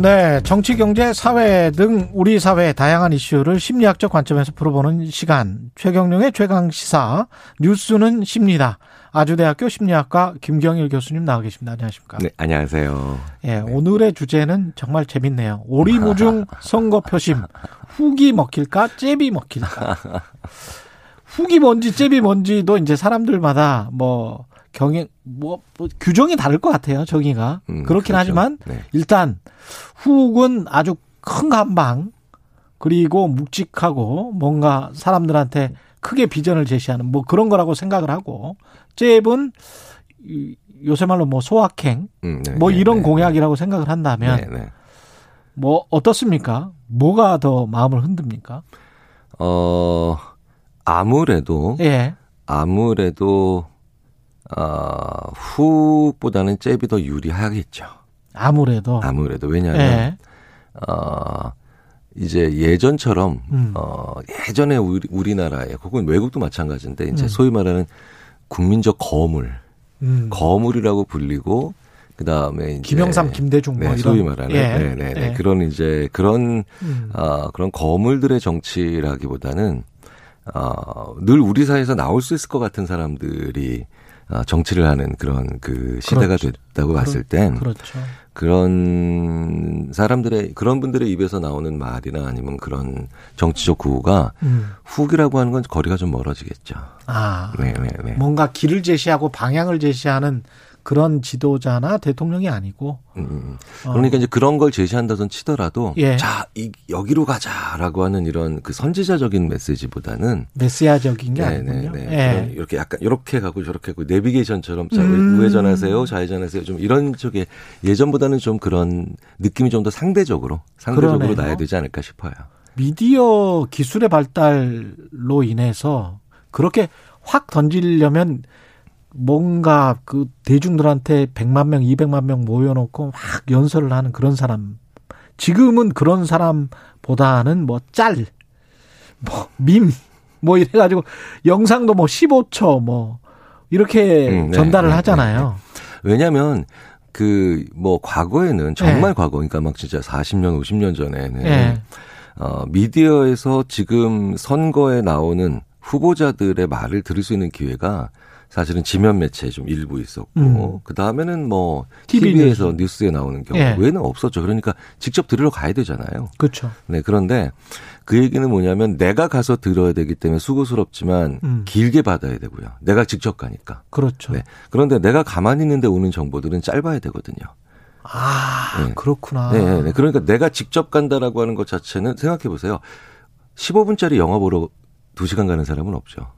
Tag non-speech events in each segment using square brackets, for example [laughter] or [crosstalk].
네, 정치, 경제, 사회 등 우리 사회의 다양한 이슈를 심리학적 관점에서 풀어보는 시간. 최경룡의 최강 시사 뉴스는 십니다. 아주대학교 심리학과 김경일 교수님 나와 계십니다. 안녕하십니까? 네, 안녕하세요. 예, 네. 오늘의 주제는 정말 재밌네요. 오리무중 [laughs] 선거 표심. 훅이 먹힐까? 잽이 먹힐까? [laughs] 훅이 뭔지 잽이 뭔지도 이제 사람들마다 뭐 경영 뭐, 뭐 규정이 다를 것 같아요. 정의가 음, 그렇긴 그렇죠. 하지만 네. 일단 훅은 아주 큰 한방 그리고 묵직하고 뭔가 사람들한테 크게 비전을 제시하는 뭐 그런 거라고 생각을 하고 잽은 요새 말로 뭐 소확행 음, 네, 뭐 네, 이런 네, 공약이라고 생각을 한다면 네, 네. 뭐 어떻습니까? 뭐가 더 마음을 흔듭니까? 어 아무래도 예. 아무래도 어, 훅보다는 잽이 더 유리하겠죠. 아무래도. 아무래도. 왜냐하면, 예. 어, 이제 예전처럼, 음. 어, 예전에 우리, 우리나라에, 혹은 외국도 마찬가지인데, 이제 음. 소위 말하는 국민적 거물, 음. 거물이라고 불리고, 그 다음에 이제 김영삼, 김대중 뭐 네, 이런 소위 말하는 예. 네, 네, 네. 예. 그런 이제 그런 음. 어, 그런 거물들의 정치라기보다는 어, 늘 우리 사회에서 나올 수 있을 것 같은 사람들이 어, 정치를 하는 그런 그 시대가 그렇죠. 됐다고 봤을 땐 그렇죠. 그런 사람들의 그런 분들의 입에서 나오는 말이나 아니면 그런 정치적 구호가 음. 훅이라고 하는 건 거리가 좀 멀어지겠죠. 아, 네, 네, 네. 뭔가 길을 제시하고 방향을 제시하는 그런 지도자나 대통령이 아니고. 음, 음, 음. 그러니까 어. 이제 그런 걸 제시한다선 치더라도 예. 자, 이, 여기로 가자라고 하는 이런 그 선지자적인 메시지보다는 메시아적인 게 네, 네 아니군요. 네, 네. 예. 이렇게 약간 이렇게 가고 저렇게 가고 내비게이션처럼 자, 음. 우회전하세요, 좌회전하세요. 좀 이런 쪽에 예전보다는 좀 그런 느낌이 좀 더 상대적으로 상대적으로 그러네요. 나야 되지 않을까 싶어요. 미디어 기술의 발달로 인해서 그렇게 확 던지려면 뭔가 그 대중들한테 100만 명, 200만 명 모여놓고 막 연설을 하는 그런 사람. 지금은 그런 사람보다는 뭐 짤, 뭐 밈, 뭐 이래가지고 영상도 뭐 15초 뭐 이렇게 음, 네, 전달을 네, 하잖아요. 네, 네. 왜냐하면 그 뭐 과거에는 정말 네. 과거, 그러니까 막 진짜 40년, 50년 전에는 네. 어 미디어에서 지금 선거에 나오는 후보자들의 말을 들을 수 있는 기회가 사실은 지면 매체에 좀 일부 있었고 음. 그 다음에는 뭐 TV에서 뉴스. 에 나오는 경우 예. 외에는 없었죠. 그러니까 직접 들으러 가야 되잖아요. 그렇죠. 네 그런데 그 얘기는 뭐냐면 내가 가서 들어야 되기 때문에 수고스럽지만 음. 길게 받아야 되고요. 내가 직접 가니까. 그렇죠. 네. 그런데 내가 가만히 있는데 오는 정보들은 짧아야 되거든요. 아 네. 그렇구나. 네, 네, 네. 그러니까 내가 직접 간다라고 하는 것 자체는 생각해 보세요. 15분짜리 영화 보러 2시간 가는 사람은 없죠.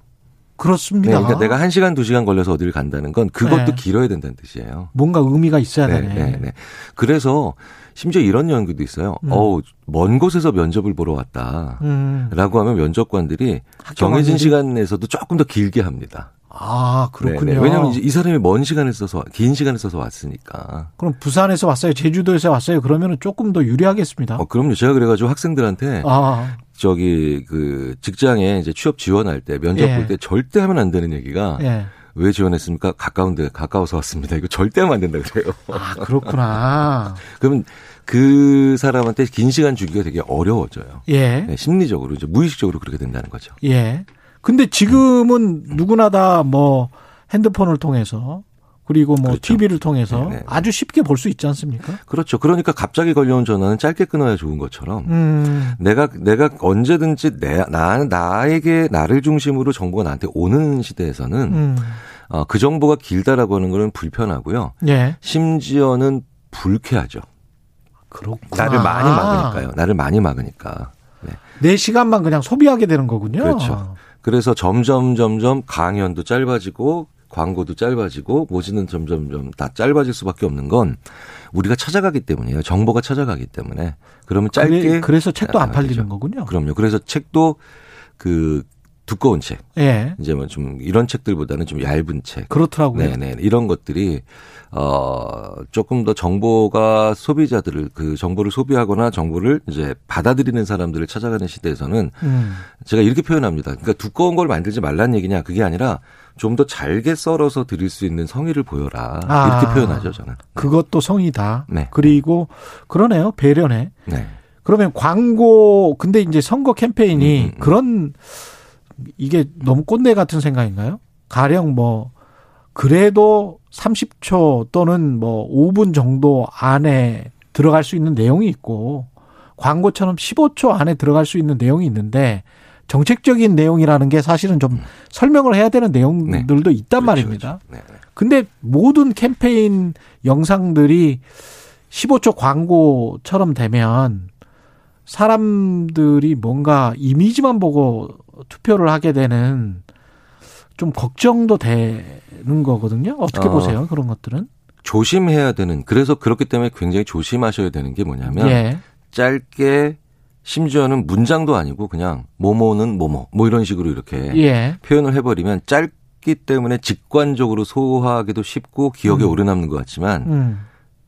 그렇습니다. 네, 그러니까 내가 1시간, 2시간 걸려서 어디를 간다는 건 그것도 네. 길어야 된다는 뜻이에요. 뭔가 의미가 있어야 네, 되네. 네, 네. 그래서 심지어 이런 연구도 있어요. 음. 어우, 먼 곳에서 면접을 보러 왔다. 음. 라고 하면 면접관들이 정해진 시간에서도 조금 더 길게 합니다. 아, 그렇군요. 네네. 왜냐하면 이 사람이 먼 시간을 써서 긴 시간을 써서 왔으니까. 그럼 부산에서 왔어요, 제주도에서 왔어요. 그러면 은 조금 더 유리하겠습니다. 어, 그럼요. 제가 그래가지고 학생들한테 아. 저기 그 직장에 이제 취업 지원할 때 면접 예. 볼때 절대 하면 안 되는 얘기가 예. 왜 지원했습니까? 가까운데 가까워서 왔습니다. 이거 절대 하면 안 된다 그래요. 아 그렇구나. [laughs] 그러면 그 사람한테 긴 시간 주기가 되게 어려워져요. 예. 네, 심리적으로 이제 무의식적으로 그렇게 된다는 거죠. 예. 근데 지금은 누구나 다 뭐 핸드폰을 통해서 그리고 뭐 그렇죠. TV를 통해서 네네. 네. 아주 쉽게 볼 수 있지 않습니까? 그렇죠. 그러니까 갑자기 걸려온 전화는 짧게 끊어야 좋은 것처럼 음. 내가 내가 언제든지 내, 나 나에게 나를 중심으로 정보가 나한테 오는 시대에서는 음. 어, 그 정보가 길다라고 하는 거는 불편하고요. 예. 심지어는 불쾌하죠. 그렇구나. 나를 많이 막으니까요. 나를 많이 막으니까. 네. 내 시간만 그냥 소비하게 되는 거군요. 그렇죠. 그래서 점점 점점 강연도 짧아지고 광고도 짧아지고 모지는 점점점 다 짧아질 수밖에 없는 건 우리가 찾아가기 때문이에요. 정보가 찾아가기 때문에. 그러면 짧게 그래, 서 책도 안 팔리는 거군요. 그럼요. 그래서 책도 그 두꺼운 책. 예. 이제 뭐 좀 이런 책들보다는 좀 얇은 책. 그렇더라고요. 네네. 이런 것들이 어 조금 더 정보가 소비자들을 그 정보를 소비하거나 정보를 이제 받아들이는 사람들을 찾아가는 시대에서는 음. 제가 이렇게 표현합니다. 그러니까 두꺼운 걸 만들지 말란 얘기냐 그게 아니라 좀 더 잘게 썰어서 드릴 수 있는 성의를 보여라 아, 이렇게 표현하죠 저는. 네. 그것도 성이다. 네. 그리고 그러네요 배려네. 네. 그러면 광고 근데 이제 선거 캠페인이 음, 음, 음. 그런 이게 너무 꼰대 같은 생각인가요? 가령 뭐 그래도 30초 또는 뭐 5분 정도 안에 들어갈 수 있는 내용이 있고 광고처럼 15초 안에 들어갈 수 있는 내용이 있는데 정책적인 내용이라는 게 사실은 좀 음. 설명을 해야 되는 내용들도 네. 있단 그렇죠, 말입니다. 그렇죠. 네. 근데 모든 캠페인 영상들이 15초 광고처럼 되면 사람들이 뭔가 이미지만 보고 투표를 하게 되는 좀 걱정도 되는 거거든요. 어떻게 어, 보세요? 그런 것들은? 조심해야 되는 그래서 그렇기 때문에 굉장히 조심하셔야 되는 게 뭐냐면 예. 짧게 심지어는 문장도 아니고 그냥 뭐뭐는 뭐뭐 뭐 이런 식으로 이렇게 예. 표현을 해버리면 짧기 때문에 직관적으로 소화하기도 쉽고 기억에 음. 오래 남는 것 같지만 음.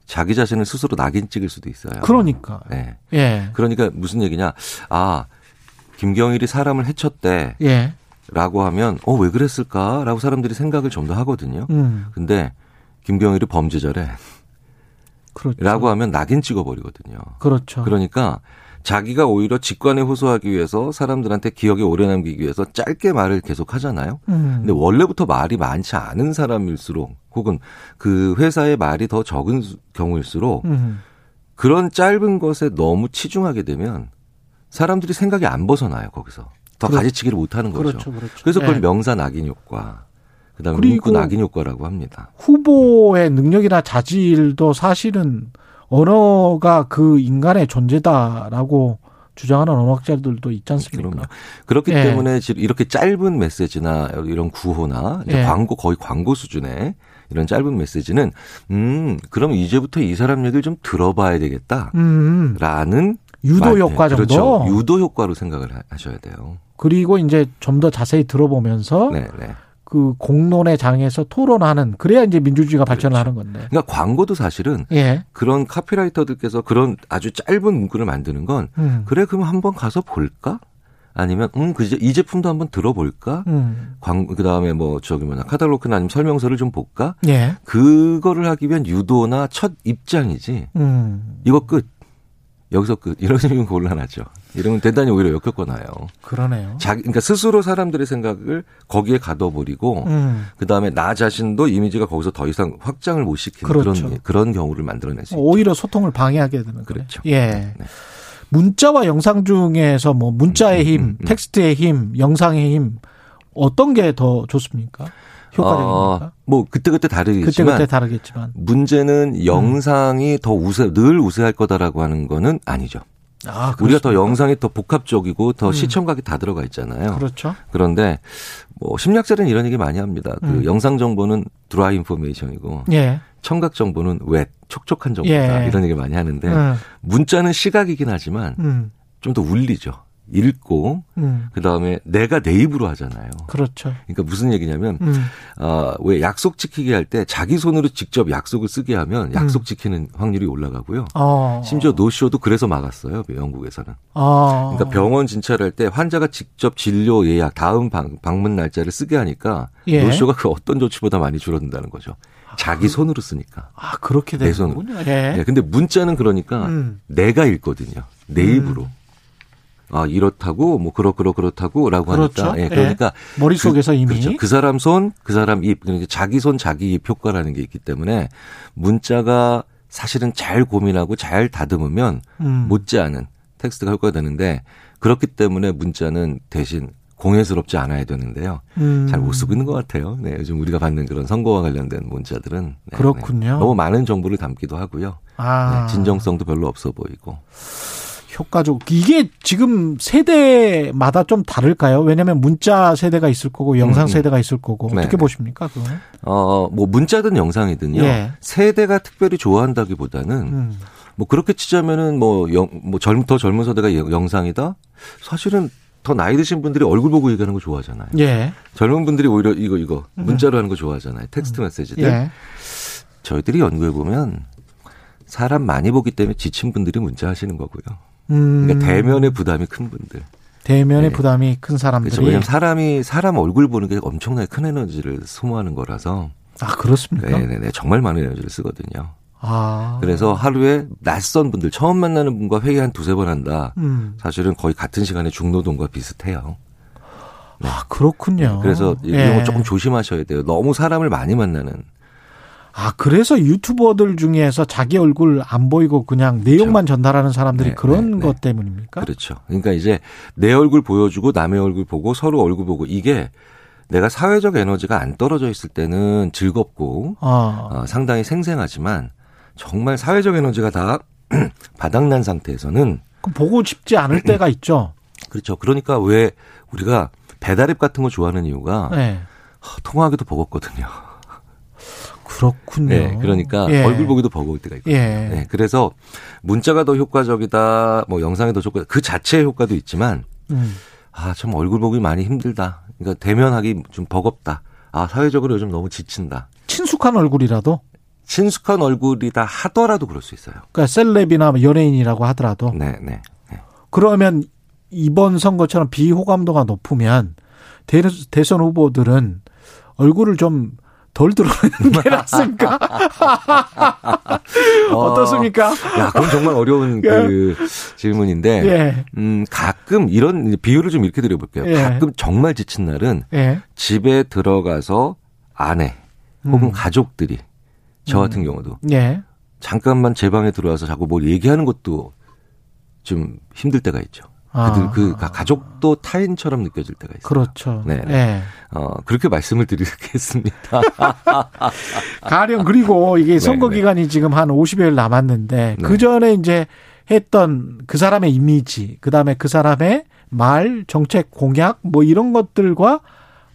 자기 자신을 스스로 낙인 찍을 수도 있어요. 그러니까. 네. 예. 그러니까 무슨 얘기냐? 아 김경일이 사람을 해쳤대. 예. 라고 하면 어 왜 그랬을까 라고 사람들이 생각을 좀 더 하거든요. 음. 근데 김경일이 범죄자래. 그렇죠. 라고 하면 낙인 찍어버리거든요. 그렇죠. 그러니까 자기가 오히려 직관에 호소하기 위해서 사람들한테 기억에 오래 남기기 위해서 짧게 말을 계속 하잖아요. 음. 근데 원래부터 말이 많지 않은 사람일수록 혹은 그 회사의 말이 더 적은 경우일수록 음. 그런 짧은 것에 너무 치중하게 되면 사람들이 생각이 안 벗어나요 거기서 더 그렇, 가지치기를 못하는 거죠. 그렇죠, 그렇죠. 그래서 그걸 네. 명사 낙인 효과. 그다음에 문구 낙인 효과라고 합니다. 후보의 능력이나 자질도 사실은 언어가 그 인간의 존재다라고 주장하는 언어학자들도 있지 않습니까? 그럼요. 그렇기 예. 때문에 이렇게 짧은 메시지나 이런 구호나 예. 광고 거의 광고 수준의 이런 짧은 메시지는 음 그럼 이제부터 이 사람 얘기를 좀 들어봐야 되겠다라는 음. 유도 효과 정도. 그렇죠. 유도 효과로 생각을 하셔야 돼요. 그리고 이제 좀 더 자세히 들어보면서 네, 네. 그 공론의 장에서 토론하는 그래야 이제 민주주의가 발전을 그렇죠. 하는 건데. 그러니까 광고도 사실은 예. 그런 카피라이터들께서 그런 아주 짧은 문구를 만드는 건 음. 그래 그럼 한번 가서 볼까? 아니면 음그 이 제품도 한번 들어볼까? 음. 광 그다음에 뭐 저기 뭐냐 카탈로그나 아니면 설명서를 좀 볼까? 예. 그거를 하기 위한 유도나 첫 입장이지. 음. 이거 끝. 여기서 끝. 이러시면 곤란하죠. 이러면 대단히 오히려 역효과나요. 그러네요. 자기, 그러니까 스스로 사람들의 생각을 거기에 가둬버리고, 음. 그 다음에 나 자신도 이미지가 거기서 더 이상 확장을 못 시키는 그렇죠. 그런, 그런 경우를 만들어낼 수 있죠. 오히려 소통을 방해하게 되는 그렇죠. 예. 네. 문자와 영상 중에서 뭐 문자의 음, 힘, 음, 음. 텍스트의 힘, 영상의 힘 어떤 게 더 좋습니까? 효과적입니까? 어, 뭐 그때그때 다르겠지만 그때 그때 다르겠지만 문제는 영상이 음. 더 우세 늘 우세할 거다라고 하는 거는 아니죠. 아, 우리가 더 영상이 더 복합적이고 더 음. 시청각이 다 들어가 있잖아요. 그렇죠. 그런데 뭐 심리학자들은 이런 얘기 많이 합니다. 그 음. 영상 정보는 드라이 인포메이션이고 예. 청각 정보는 웻 촉촉한 정보다 예. 이런 얘기 많이 하는데 음. 문자는 시각이긴 하지만 음. 좀더 울리죠. 읽고 음. 그다음에 내가 내 입으로 하잖아요. 그렇죠. 그러니까 무슨 얘기냐면 음. 어 왜 약속 지키기 할 때 자기 손으로 직접 약속을 쓰게 하면 약속 음. 지키는 확률이 올라가고요. 어. 심지어 노쇼도 그래서 막았어요. 영국에서는. 어. 그러니까 병원 진찰할 때 환자가 직접 진료 예약 다음 방, 방문 날짜를 쓰게 하니까 예. 노쇼가 그 어떤 조치보다 많이 줄어든다는 거죠. 자기 그 손으로 쓰니까. 아, 그렇게 되는군요. 예. 네, 근데 문자는 그러니까 음. 내가 읽거든요. 내 음. 입으로. 아 이렇다고 뭐 그렇 그렇 그렇다고,라고 그렇죠. 하니까 예, 그러니까 예. 머릿속에서 그, 이미 그렇죠. 그 사람 손, 그 사람 입, 그러니까 자기 손, 자기 입 효과라는 게 있기 때문에 문자가 사실은 잘 고민하고 잘 다듬으면 음. 못지않은 텍스트가 효과가 되는데 그렇기 때문에 문자는 대신 공예스럽지 않아야 되는데요. 음. 잘못 쓰고 있는 것 같아요. 네, 요즘 우리가 받는 그런 선거와 관련된 문자들은 네, 네. 그렇군요. 네. 너무 많은 정보를 담기도 하고요. 아. 네, 진정성도 별로 없어 보이고. 효과적 이게 지금 세대마다 좀 다를까요? 왜냐하면 문자 세대가 있을 거고 영상 음, 음. 세대가 있을 거고 어떻게 네. 보십니까? 그거는? 어뭐 문자든 영상이든요. 예. 세대가 특별히 좋아한다기보다는 음. 뭐 그렇게 치자면은 뭐영뭐 젊, 더 젊은 세대가 영상이다. 사실은 더 나이 드신 분들이 얼굴 보고 얘기하는 거 좋아하잖아요. 예. 젊은 분들이 오히려 이거 이거 문자로 하는 거 좋아하잖아요. 텍스트 음. 메시지들. 예. 저희들이 연구해 보면 사람 많이 보기 때문에 지친 분들이 문자 하시는 거고요. 음. 그러니까 대면의 부담이 큰 분들. 대면의 네. 부담이 큰 사람들이 그렇죠. 왜냐하면 사람이 사람 얼굴 보는 게 엄청나게 큰 에너지를 소모하는 거라서. 아 그렇습니까? 네네네. 정말 많은 에너지를 쓰거든요. 아 그래서 하루에 낯선 분들 처음 만나는 분과 회의 한 두세 번 한다. 음. 사실은 거의 같은 시간에 중노동과 비슷해요. 아 그렇군요. 그래서 예. 이런 거 조금 조심하셔야 돼요. 너무 사람을 많이 만나는. 아 그래서 유튜버들 중에서 자기 얼굴 안 보이고 그냥 내용만 전달하는 사람들이 네, 그런 네, 네. 것 때문입니까? 그렇죠. 그러니까 이제 내 얼굴 보여주고 남의 얼굴 보고 서로 얼굴 보고 이게 내가 사회적 에너지가 안 떨어져 있을 때는 즐겁고 아, 어, 상당히 생생하지만 정말 사회적 에너지가 다 [clears throat] 바닥난 상태에서는 그 보고 싶지 않을 [clears throat] 때가 있죠. 그렇죠. 그러니까 왜 우리가 배달앱 같은 거 좋아하는 이유가 네. 하, 통화하기도 버겁거든요. 그렇군요. 네, 그러니까 예. 얼굴 보기도 버거울 때가 있거든요. 예. 네, 그래서 문자가 더 효과적이다, 뭐 영상이 더 효과, 그 자체의 효과도 있지만 음. 아, 참 얼굴 보기 많이 힘들다. 그러니까 대면하기 좀 버겁다. 아, 사회적으로 요즘 너무 지친다. 친숙한 얼굴이라도 친숙한 얼굴이다 하더라도 그럴 수 있어요. 그러니까 셀럽이나 연예인이라고 하더라도 네, 네. 네. 그러면 이번 선거처럼 비호감도가 높으면 대, 대선 후보들은 얼굴을 좀 덜 드러내는 게 낫습니까? [laughs] 어떻습니까? 야, 그건 정말 어려운 그 질문인데, 예, 음, 가끔 이런 비유를 좀 이렇게 드려볼게요. 예. 가끔 정말 지친 날은 예. 집에 들어가서 아내 혹은 음. 가족들이 저 같은 경우도 예. 잠깐만 제 방에 들어와서 자꾸 뭘 얘기하는 것도 좀 힘들 때가 있죠. 그들 아. 그 가- 가족도 타인처럼 느껴질 때가 있어요. 그렇죠. 네. 예. 어, 그렇게 말씀을 드리겠습니다. [laughs] 가령 그리고 이게 선거 네, 네. 기간이 지금 한 50여일 남았는데 네. 그 전에 이제 했던 그 사람의 이미지, 그 다음에 그 사람의 말, 정책, 공약 뭐 이런 것들과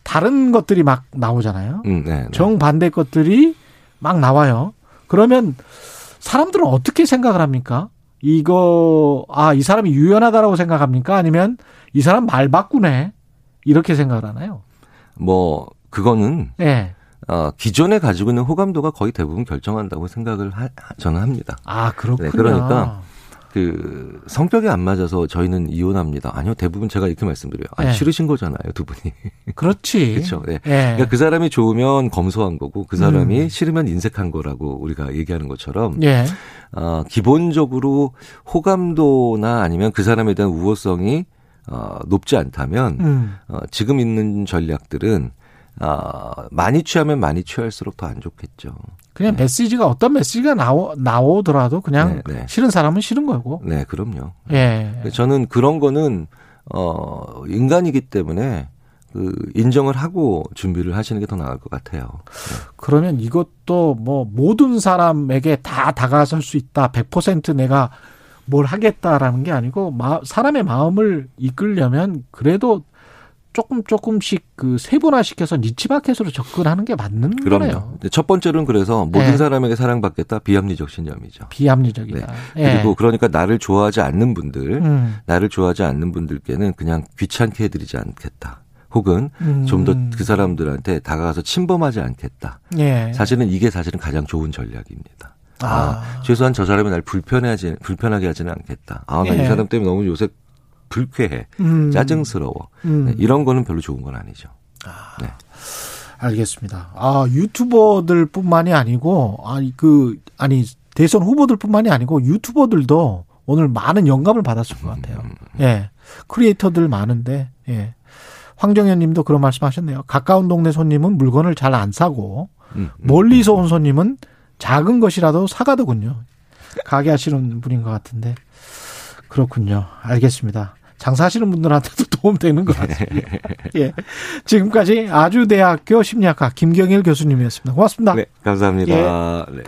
다른 것들이 막 나오잖아요. 음, 네, 네. 정반대 것들이 막 나와요. 그러면 사람들은 어떻게 생각을 합니까? 이거, 아, 이 사람이 유연하다라고 생각합니까? 아니면 이 사람 말 바꾸네? 이렇게 생각을 하나요? 뭐 그거는 예. 어, 기존에 가지고 있는 호감도가 거의 대부분 결정한다고 생각을 하, 저는 합니다. 아, 그렇군요. 네, 그러니까 그 성격이 안 맞아서 저희는 이혼합니다. 아니요, 대부분 제가 이렇게 말씀드려요. 아, 네. 싫으신 거잖아요, 두 분이. 그렇지. [laughs] 그렇죠. 네. 예. 그러니까 그 사람이 좋으면 검소한 거고 그 사람이 음. 싫으면 인색한 거라고 우리가 얘기하는 것처럼 예. 어, 기본적으로 호감도나 아니면 그 사람에 대한 우호성이 어, 높지 않다면 음. 어, 지금 있는 전략들은 어, 많이 취하면 많이 취할수록 더 안 좋겠죠. 그냥 메시지가 어떤 메시지가 나오, 나오더라도 그냥 네, 네. 싫은 사람은 싫은 거고. 네, 그럼요. 예. 저는 그런 거는 어 인간이기 때문에 그 인정을 하고 준비를 하시는 게 더 나을 것 같아요. 그러면 이것도 뭐 모든 사람에게 다 다가설 수 있다. 100% 내가 뭘 하겠다라는 게 아니고 마- 사람의 마음을 이끌려면 그래도 조금 조금씩 그 세분화시켜서 니치마켓으로 접근하는 게 맞는 그럼요. 거네요. 첫 번째로는 그래서 모든 네. 사람에게 사랑받겠다 비합리적 신념이죠. 비합리적이다. 예. 네. 그리고 그러니까 나를 좋아하지 않는 분들, 음, 나를 좋아하지 않는 분들께는 그냥 귀찮게 해드리지 않겠다. 혹은 음. 좀더 그 사람들한테 다가가서 침범하지 않겠다. 예. 사실은 이게 사실은 가장 좋은 전략입니다. 아, 아. 최소한 저 사람이 날 불편해하지 불편하게 하지는 않겠다. 아, 나이 예. 사람 때문에 너무 요새 불쾌해, 음. 짜증스러워. 음. 네, 이런 거는 별로 좋은 건 아니죠. 네. 알겠습니다. 아, 유튜버들뿐만이 아니고 아니 그 아니 대선 후보들뿐만이 아니고 유튜버들도 오늘 많은 영감을 받았을 것 같아요. 음, 예. 크리에이터들 많은데 예. 황정현 님도 그런 말씀 하셨네요. 가까운 동네 손님은 물건을 잘 안 사고 음, 음. 멀리서 온 손님은 작은 것이라도 사가더군요. 가게 하시는 분인 것 같은데. 그렇군요. 알겠습니다. 장사하시는 분들한테도 [laughs] 도움되는 것 같습니다. 예. 지금까지 아주대학교 심리학과 김경일 교수님이었습니다. 고맙습니다. 네, 감사합니다. 네.